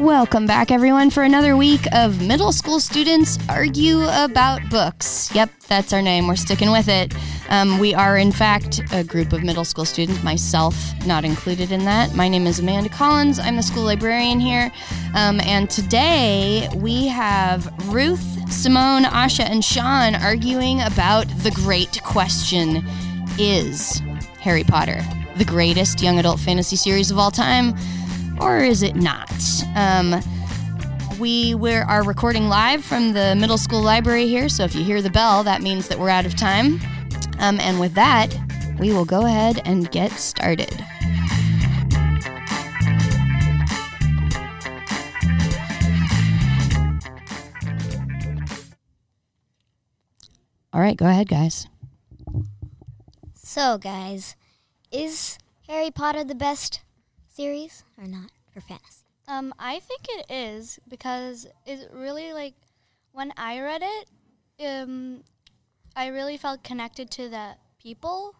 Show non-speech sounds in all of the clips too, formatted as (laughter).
Welcome back, everyone, for another week of middle school students argue about books. Yep, that's our name. We're sticking with it. Um, we are, in fact, a group of middle school students, myself not included in that. My name is Amanda Collins. I'm the school librarian here. Um, and today we have Ruth, Simone, Asha, and Sean arguing about the great question Is Harry Potter the greatest young adult fantasy series of all time? or is it not? Um, we are recording live from the middle school library here, so if you hear the bell, that means that we're out of time. Um, and with that, we will go ahead and get started. All right, go ahead, guys. So, guys, is Harry Potter the best series or not for fantasy? Um, I think it is because it really like when I read it, um, I really felt connected to the people,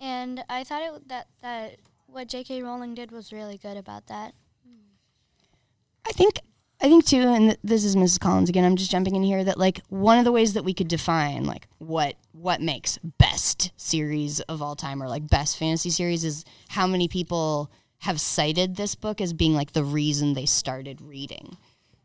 and I thought it that that what J.K. Rowling did was really good about that. I think I think too, and th- this is Mrs. Collins again. I'm just jumping in here that like one of the ways that we could define like what what makes best series of all time or like best fantasy series is how many people have cited this book as being like the reason they started reading.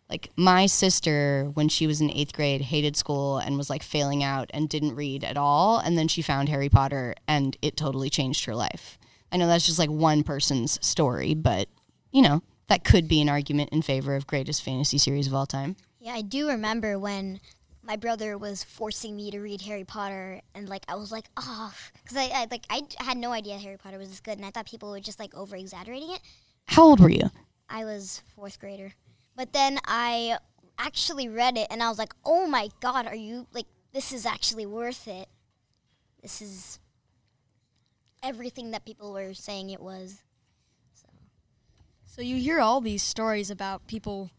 Like my sister, when she was in eighth grade, hated school and was like failing out and didn't read at all, and then she found Harry Potter and it totally changed her life. I know that's just like one person's story, but you know that could be an argument in favor of greatest fantasy series of all time. Yeah, I do remember when my brother was forcing me to read Harry Potter, and like I was like, ah. oh, because I, I like I had no idea Harry Potter was this good, and I thought people were just like over exaggerating it. How old were you? I was fourth grader, but then I actually read it, and I was like, oh my god, are you like this is actually worth it? This is everything that people were saying it was. So you hear all these stories about people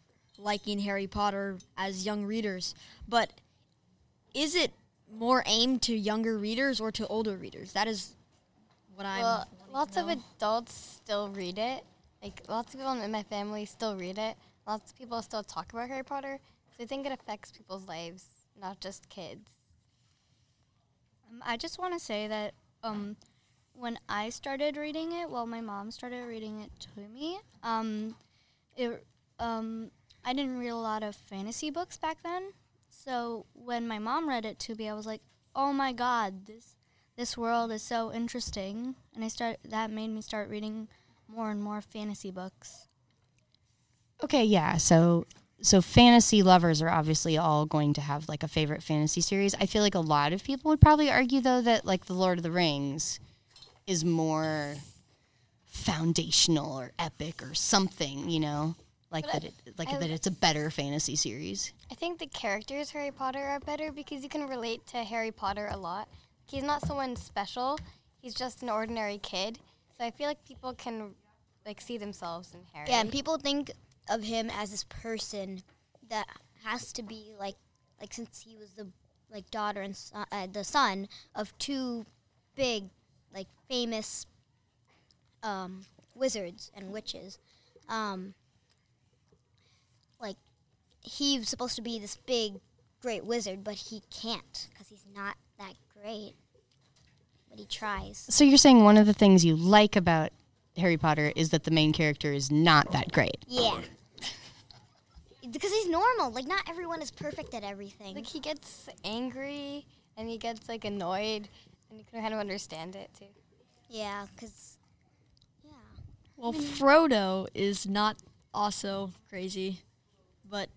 liking Harry Potter as young readers, but is it more aimed to younger readers or to older readers? That is what I'm. Well, lots to of adults still read it. Like lots of people in my family still read it. Lots of people still talk about Harry Potter. So I think it affects people's lives, not just kids. Um, I just want to say that um, when I started reading it, well, my mom started reading it to me. Um, it, um, I didn't read a lot of fantasy books back then, so when my mom read it to me, I was like, "Oh my God, this this world is so interesting!" And I start that made me start reading more and more fantasy books. Okay, yeah. So so fantasy lovers are obviously all going to have like a favorite fantasy series. I feel like a lot of people would probably argue though that like The Lord of the Rings is more foundational or epic or something, you know? Like But that it like I- that it's a better fantasy series. I think the characters Harry Potter are better because you can relate to Harry Potter a lot. He's not someone special. He's just an ordinary kid. So I feel like people can like see themselves in Harry. Yeah, and people think of him as this person that has to be like, like since he was the like daughter and son, uh, the son of two big, like famous um, wizards and witches. Um, like he's supposed to be this big, great wizard, but he can't because he's not that great. But he tries. So you're saying one of the things you like about Harry Potter is that the main character is not that great. Yeah. Because he's normal. Like not everyone is perfect at everything. like he gets angry and he gets like annoyed and you can kind of understand it too. Yeah, because yeah, Well, Frodo is not also crazy, but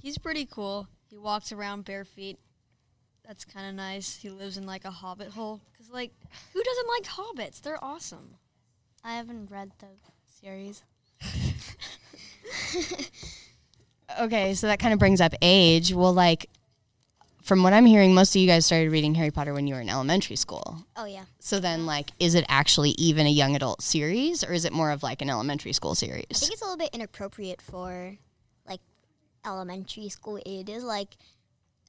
he's pretty cool. He walks around bare feet. That's kind of nice. He lives in like a hobbit hole. Cause like, who doesn't like hobbits? They're awesome. I haven't read the series. (laughs) Okay, so that kind of brings up age. Well, like, from what I'm hearing, most of you guys started reading Harry Potter when you were in elementary school. oh yeah. So then, like, is it actually even a young adult series, or is it more of like an elementary school series? I think it's a little bit inappropriate for elementary school ages. Like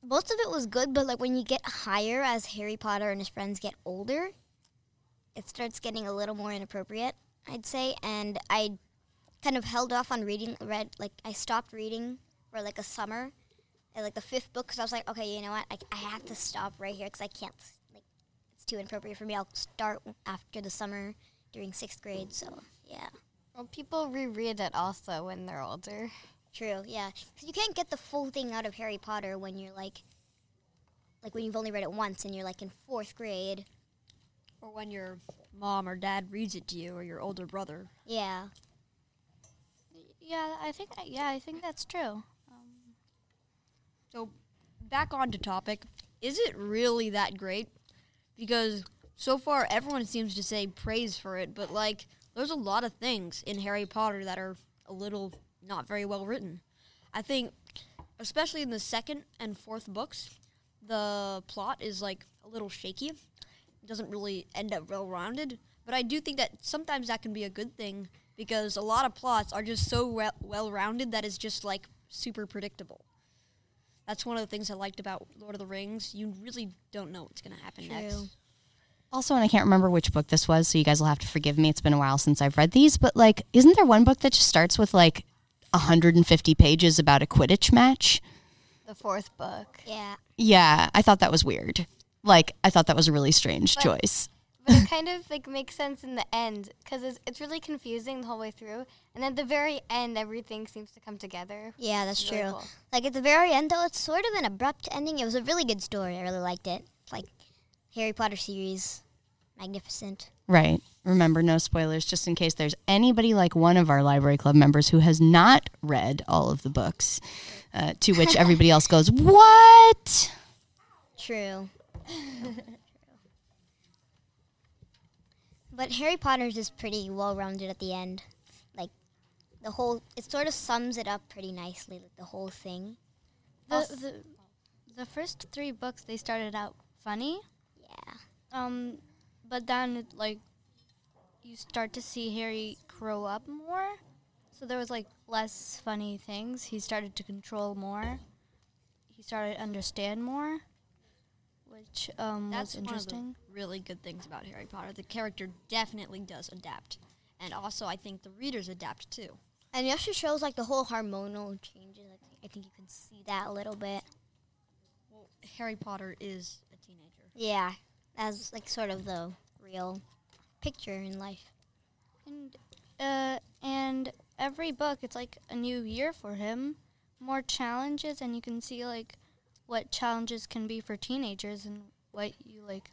most of it was good, but like when you get higher as Harry Potter and his friends get older, it starts getting a little more inappropriate, I'd say. And I kind of held off on reading. Read like I stopped reading for like a summer, at like the fifth book, because I was like, okay, you know what, I, I have to stop right here because I can't like it's too inappropriate for me. I'll start after the summer during sixth grade. So yeah, Well, people reread it also when they're older. True. Yeah, because you can't get the full thing out of Harry Potter when you're like, like when you've only read it once and you're like in fourth grade. Or when your mom or dad reads it to you, or your older brother. Yeah. Yeah, I think yeah, I think that's true. Um, so, back on to topic. Is it really that great? Because so far everyone seems to say praise for it, but like there's a lot of things in Harry Potter that are a little not very well written. I think especially in the second and fourth books, the plot is like a little shaky. It doesn't really end up well rounded, but I do think that sometimes that can be a good thing because a lot of plots are just so well rounded that it's just like super predictable. That's one of the things I liked about Lord of the Rings. You really don't know what's going to happen True. next. Also, and I can't remember which book this was, so you guys will have to forgive me. It's been a while since I've read these, but like, isn't there one book that just starts with like 150 pages about a Quidditch match? The fourth book. Yeah. Yeah, I thought that was weird. Like, I thought that was a really strange But- choice. But it (laughs) kind of like makes sense in the end because it's, it's really confusing the whole way through. And at the very end, everything seems to come together. Yeah, that's really true. cool. Like at the very end, though, it's sort of an abrupt ending. It was a really good story. I really liked it. Like Harry Potter series, magnificent. Right. Remember, no spoilers, just in case there's anybody like one of our library club members who has not read all of the books, uh, to which everybody else goes, (laughs) What? True. but Harry Potter's is pretty well rounded at the end. Like the whole, it sort of sums it up pretty nicely. Like the whole thing. The, the the first three books they started out funny, Yeah. um, but then it, like you start to see Harry grow up more. So there was like less funny things. He started to control more. He started to understand more, which um, That's was one of interesting. the really good things about Harry Potter. The character definitely does adapt. And also, I think the readers adapt too. And it also shows like the whole hormonal changes. I think, I think you can see that a little bit. Well, Harry Potter is a teenager. Yeah, as like sort of the real picture in life. And uh, and every book, it's like a new year for him, more challenges, and you can see like what challenges can be for teenagers and what you like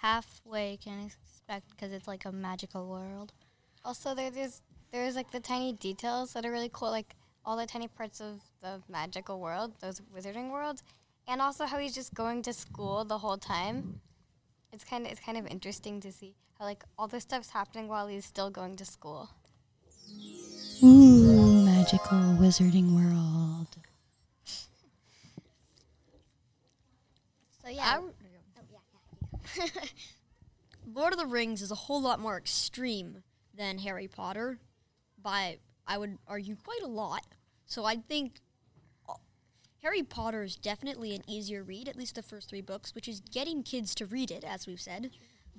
halfway can expect because it's like a magical world. Also, there, there's there's like the tiny details that are really cool, like all the tiny parts of the magical world, those wizarding worlds, and also how he's just going to school the whole time. It's kind of it's kind of interesting to see how like all this stuff's happening while he's still going to school. Ooh, magical wizarding world. So yeah. I- oh, yeah, yeah. (laughs) Lord of the Rings is a whole lot more extreme than Harry Potter, by I would argue quite a lot. So I think Harry Potter is definitely an easier read, at least the first three books, which is getting kids to read it, as we've said.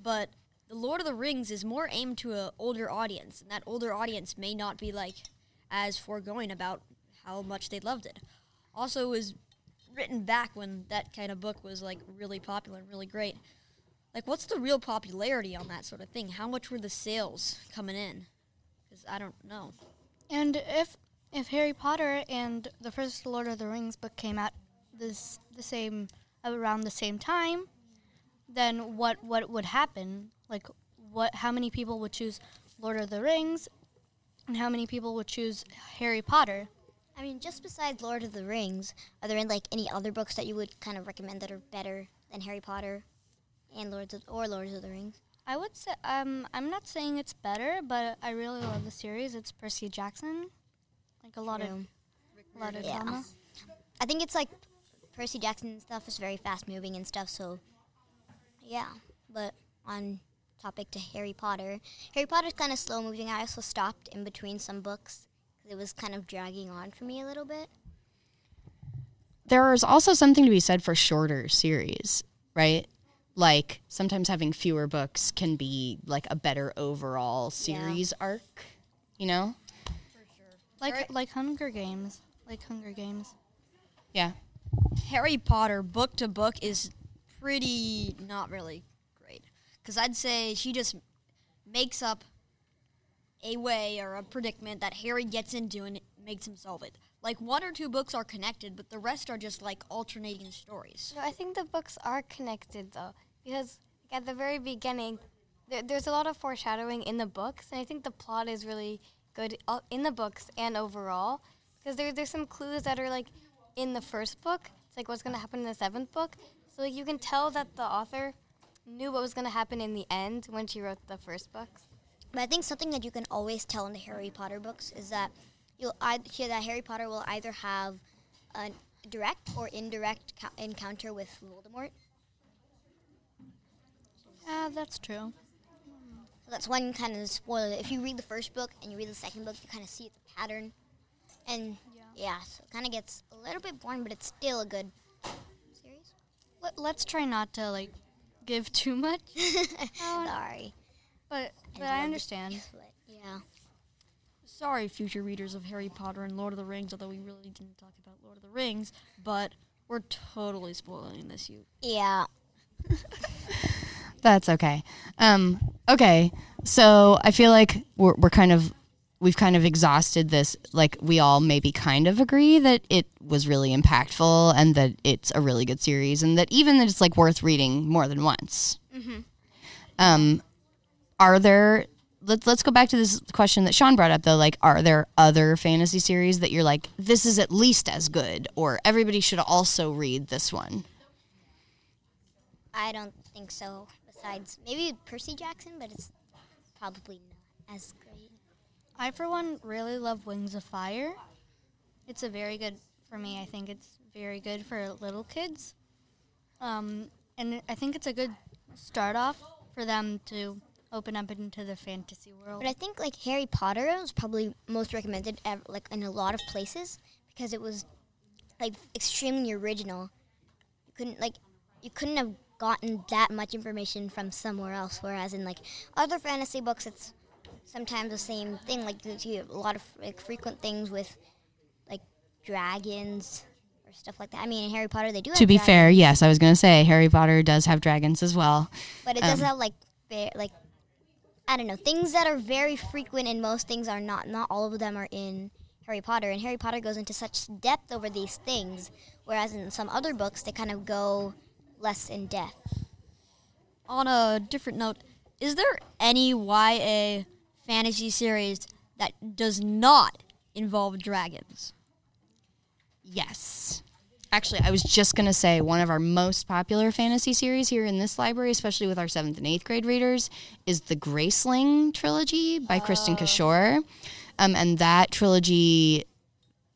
But the Lord of the Rings is more aimed to an older audience, and that older audience may not be like as foregoing about how much they loved it. Also, it was written back when that kind of book was like really popular and really great. Like, what's the real popularity on that sort of thing? How much were the sales coming in? Because I don't know. And if if Harry Potter and the first Lord of the Rings book came out this the same around the same time, then what what would happen? Like what how many people would choose Lord of the Rings and how many people would choose Harry Potter? I mean, just besides Lord of the Rings, are there like any other books that you would kind of recommend that are better than Harry Potter and Lords of, or Lords of the Rings? I would say um I'm not saying it's better, but I really love the series. It's Percy Jackson. Like a lot of a lot of Yeah. drama. I think it's like Percy Jackson stuff is very fast moving and stuff. So yeah, but on topic to Harry Potter, Harry Potter's kind of slow moving. I also stopped in between some books 'cause it was kind of dragging on for me a little bit. There is also something to be said for shorter series, right? Like sometimes having fewer books can be like a better overall series arc, you know? Like Right. like Hunger Games, like Hunger Games. Yeah. Harry Potter book to book is pretty not really great because I'd say she just makes up a way or a predicament that Harry gets into and makes him solve it. Like one or two books are connected, but the rest are just like alternating stories. No, I think the books are connected though, because like, at the very beginning, there, there's a lot of foreshadowing in the books, and I think the plot is really good uh, in the books and overall, because there, there's some clues that are like in the first book. It's like what's going to happen in the seventh book, so like, you can tell that the author knew what was going to happen in the end when she wrote the first books. But I think something that you can always tell in the Harry Potter books is that you'll either hear that Harry Potter will either have a direct or indirect co- encounter with Voldemort. Yeah, that's true. That's one kind of spoiler. If you read the first book and you read the second book, you kind of see the pattern, and yeah, so it kind of gets a little bit boring, but it's still a good series. Let, let's try not to like give too much, (laughs) Sorry, but but I this understand. but yeah. Sorry, future readers of Harry Potter and Lord of the Rings, although we really didn't talk about Lord of the Rings, but we're totally spoiling this. You Yeah. (laughs) That's okay. Um, okay, so I feel like we're, we're kind of we've kind of exhausted this. Like we all maybe kind of agree that it was really impactful and that it's a really good series, and that even that it's like worth reading more than once. Um, are there? Let's let's go back to this question that Sean brought up though. Like, are there other fantasy series that you're like, this is at least as good, or everybody should also read this one? I don't think so. Besides, maybe Percy Jackson, but it's probably not as great. I for one really love Wings of Fire. It's a very good for me. I think it's very good for little kids. Um, and I think it's a good start off for them to open up into the fantasy world. But I think like Harry Potter was probably most recommended ev- like in a lot of places because it was like extremely original. You couldn't like you couldn't have gotten that much information from somewhere else. Whereas in like other fantasy books, it's sometimes the same thing. Like you see a lot of like frequent things with like dragons or stuff like that. I mean, in Harry Potter they do. To have be dragons, fair, yes, I was going to say Harry Potter does have dragons as well. but it does um, have like fair, like I don't know things that are very frequent and most things are not. Not all of them are in Harry Potter, and Harry Potter goes into such depth over these things, whereas in some other books they kind of go less in depth. on a different note, is there any YA fantasy series that does not involve dragons? Yes. Actually, I was just going to say one of our most popular fantasy series here in this library, especially with our seventh and eighth grade readers, is the Graceling trilogy by Kristin Cashore. Um, and that trilogy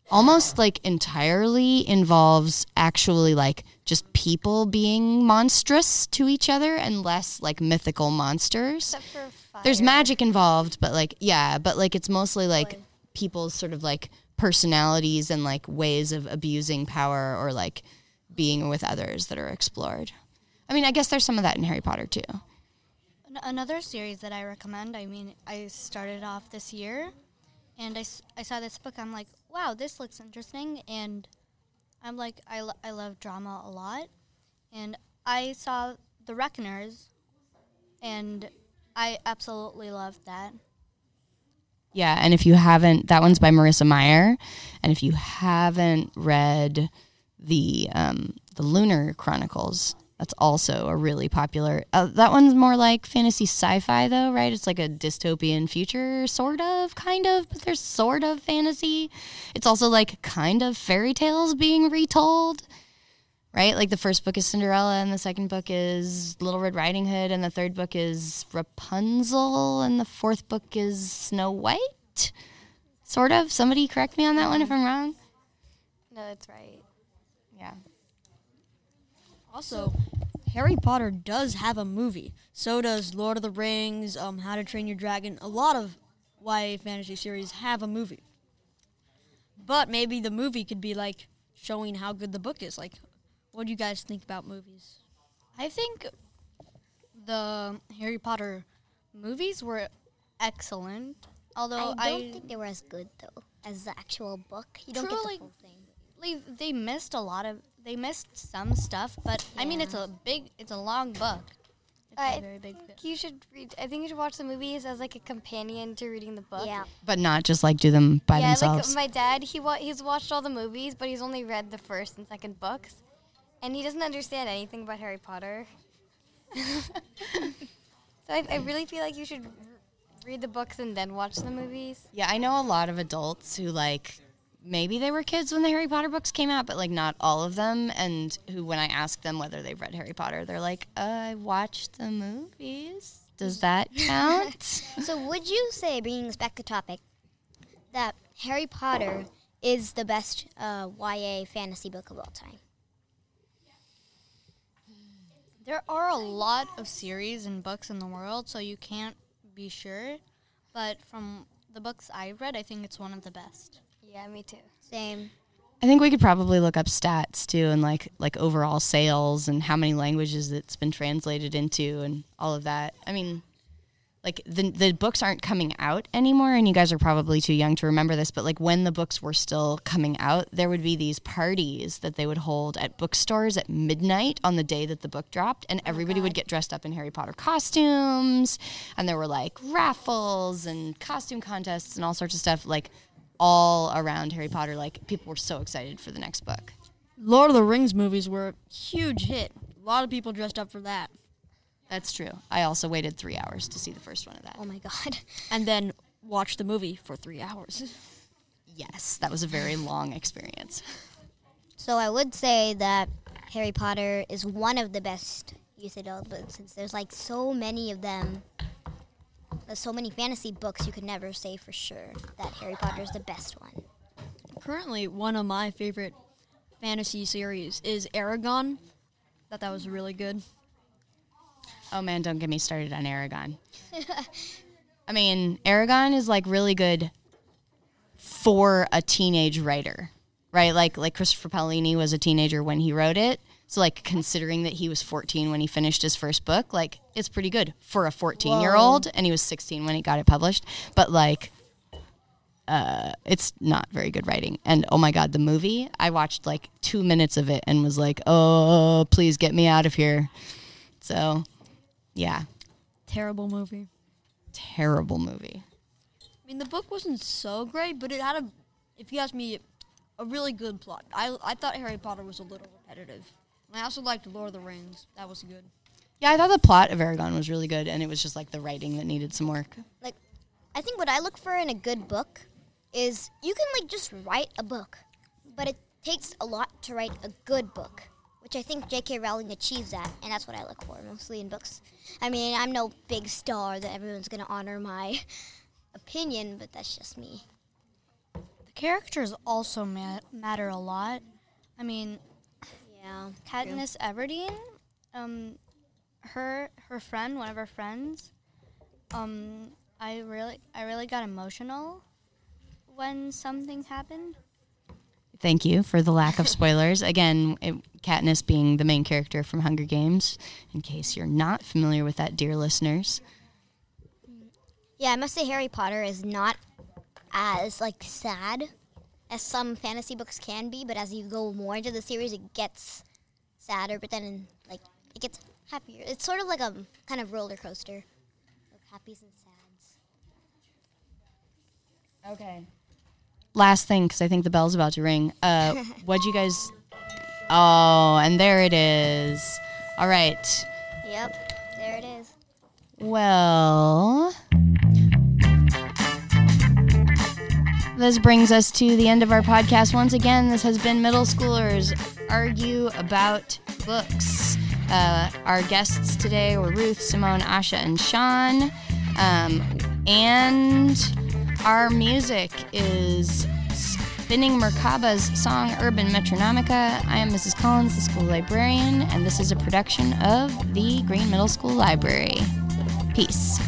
almost like entirely involves actually like just people being monstrous to each other and less like mythical monsters. Except for fire. There's magic involved, but like yeah, but like it's mostly like people's sort of like personalities and like ways of abusing power or like being with others that are explored. I mean, I guess there's some of that in Harry Potter too. Another series that I recommend, I mean, I started off this year and I, I saw this book. I'm like, wow, this looks interesting. And I'm like, I, lo- I love drama a lot. And I saw The Reckoners and I absolutely loved that. Yeah, and if you haven't, that one's by Marissa Meyer, and if you haven't read the um, the Lunar Chronicles, that's also a really popular. Uh, that one's more like fantasy sci-fi, though, right? It's like a dystopian future, sort of, kind of, but there's sort of fantasy. It's also like kind of fairy tales being retold. Right? Like the first book is Cinderella and the second book is Little Red Riding Hood and the third book is Rapunzel and the fourth book is Snow White. Sort of. Somebody correct me on that one if I'm wrong. No, that's right. Yeah. Also, Harry Potter does have a movie. So does Lord of the Rings, um, How to Train Your Dragon. A lot of YA fantasy series have a movie. But maybe the movie could be like showing how good the book is. Like, what do you guys think about movies? I think the Harry Potter movies were excellent. Although I I, don't think they were as good though as the actual book. You don't True, get the like- full thing. They they missed a lot of they missed some stuff, but I mean it's a big it's a long book. It's I a very big book. You should read. I think you should watch the movies as like a companion to reading the book. Yeah. But not just like do them by yeah, themselves. Yeah, like my dad, he wa- he's watched all the movies, but he's only read the first and second books, and he doesn't understand anything about Harry Potter. (laughs) so I, I really feel like you should read the books and then watch the movies. Yeah, I know a lot of adults who like maybe they were kids when the Harry Potter books came out, but like not all of them. And who, when I ask them whether they've read Harry Potter, they're like, uh, "I watched the movies." Does that count? (laughs) So would you say, bringing us back to topic, that Harry Potter is the best uh, YA fantasy book of all time? There are a lot of series and books in the world, so you can't be sure. But from the books I've read, I think it's one of the best. Yeah, me too. Same. I think we could probably look up stats too, and like like overall sales and how many languages it's been translated into, and all of that. I mean, like the the books aren't coming out anymore, and you guys are probably too young to remember this. But like when the books were still coming out, there would be these parties that they would hold at bookstores at midnight on the day that the book dropped, and oh everybody would get dressed up in Harry Potter costumes, and there were like raffles and costume contests and all sorts of stuff. Like all around Harry Potter. Like people were so excited for the next book. Lord of the Rings movies were a huge hit. A lot of people dressed up for that. That's true. I also waited three hours to see the first one of that. Oh my god. (laughs) And then watched the movie for three hours. (laughs) Yes, that was a very long experience. So I would say that Harry Potter is one of the best youth adult books since there's like so many of them. There's so many fantasy books you could never say for sure that Harry Potter is the best one. Currently, one of my favorite fantasy series is Eragon. Thought that was really good. Oh man, don't get me started on Eragon. (laughs) I mean, Eragon is like really good for a teenage writer, right? Like like Christopher Paolini was a teenager when he wrote it. So like considering that he was 14 when he finished his first book, like it's pretty good for a 14-year-old and he was 16 when he got it published. But like uh, it's not very good writing. And oh my god, the movie, I watched like 2 minutes of it and was like, "Oh, please get me out of here." So, yeah, Terrible movie. terrible movie. I mean, the book wasn't so great, but it had a, if you ask me, a really good plot. I, I thought Harry Potter was a little repetitive. And I also liked Lord of the Rings. That was good. Yeah, I thought the plot of Eragon was really good, and it was just like the writing that needed some work. Like I think what I look for in a good book is you can like just write a book, but it takes a lot to write a good book, which I think J.K. Rowling achieves that, and that's what I look for mostly in books. I mean, I'm no big star that everyone's going to honor my (laughs) opinion, but that's just me. The characters also ma- matter a lot. I mean, Yeah. Katniss Everdeen, um, her her friend, one of her friends, um, I really I really got emotional when something happened. Thank you for the lack of spoilers. Again, it, Katniss being the main character from Hunger Games, in case you're not familiar with that, dear listeners. Yeah, I must say Harry Potter is not as like sad as some fantasy books can be, but as you go more into the series, it gets sadder. But then, like, it gets happier. It's sort of like a kind of roller coaster of happies and sads. Okay. Last thing, because I think the bell's about to ring. Uh, (laughs) what'd you guys? Oh, and there it is. All right. Yep, there it is. Well, this brings us to the end of our podcast. Once again, this has been Middle Schoolers Argue About Books. Uh, our guests today were Ruth, Simone, Asha, and Sean. Um, and our music is Spinning Merkaba's song Urban Metronomica. I am Mrs. Collins, the school librarian, and this is a production of the Green Middle School Library. Peace.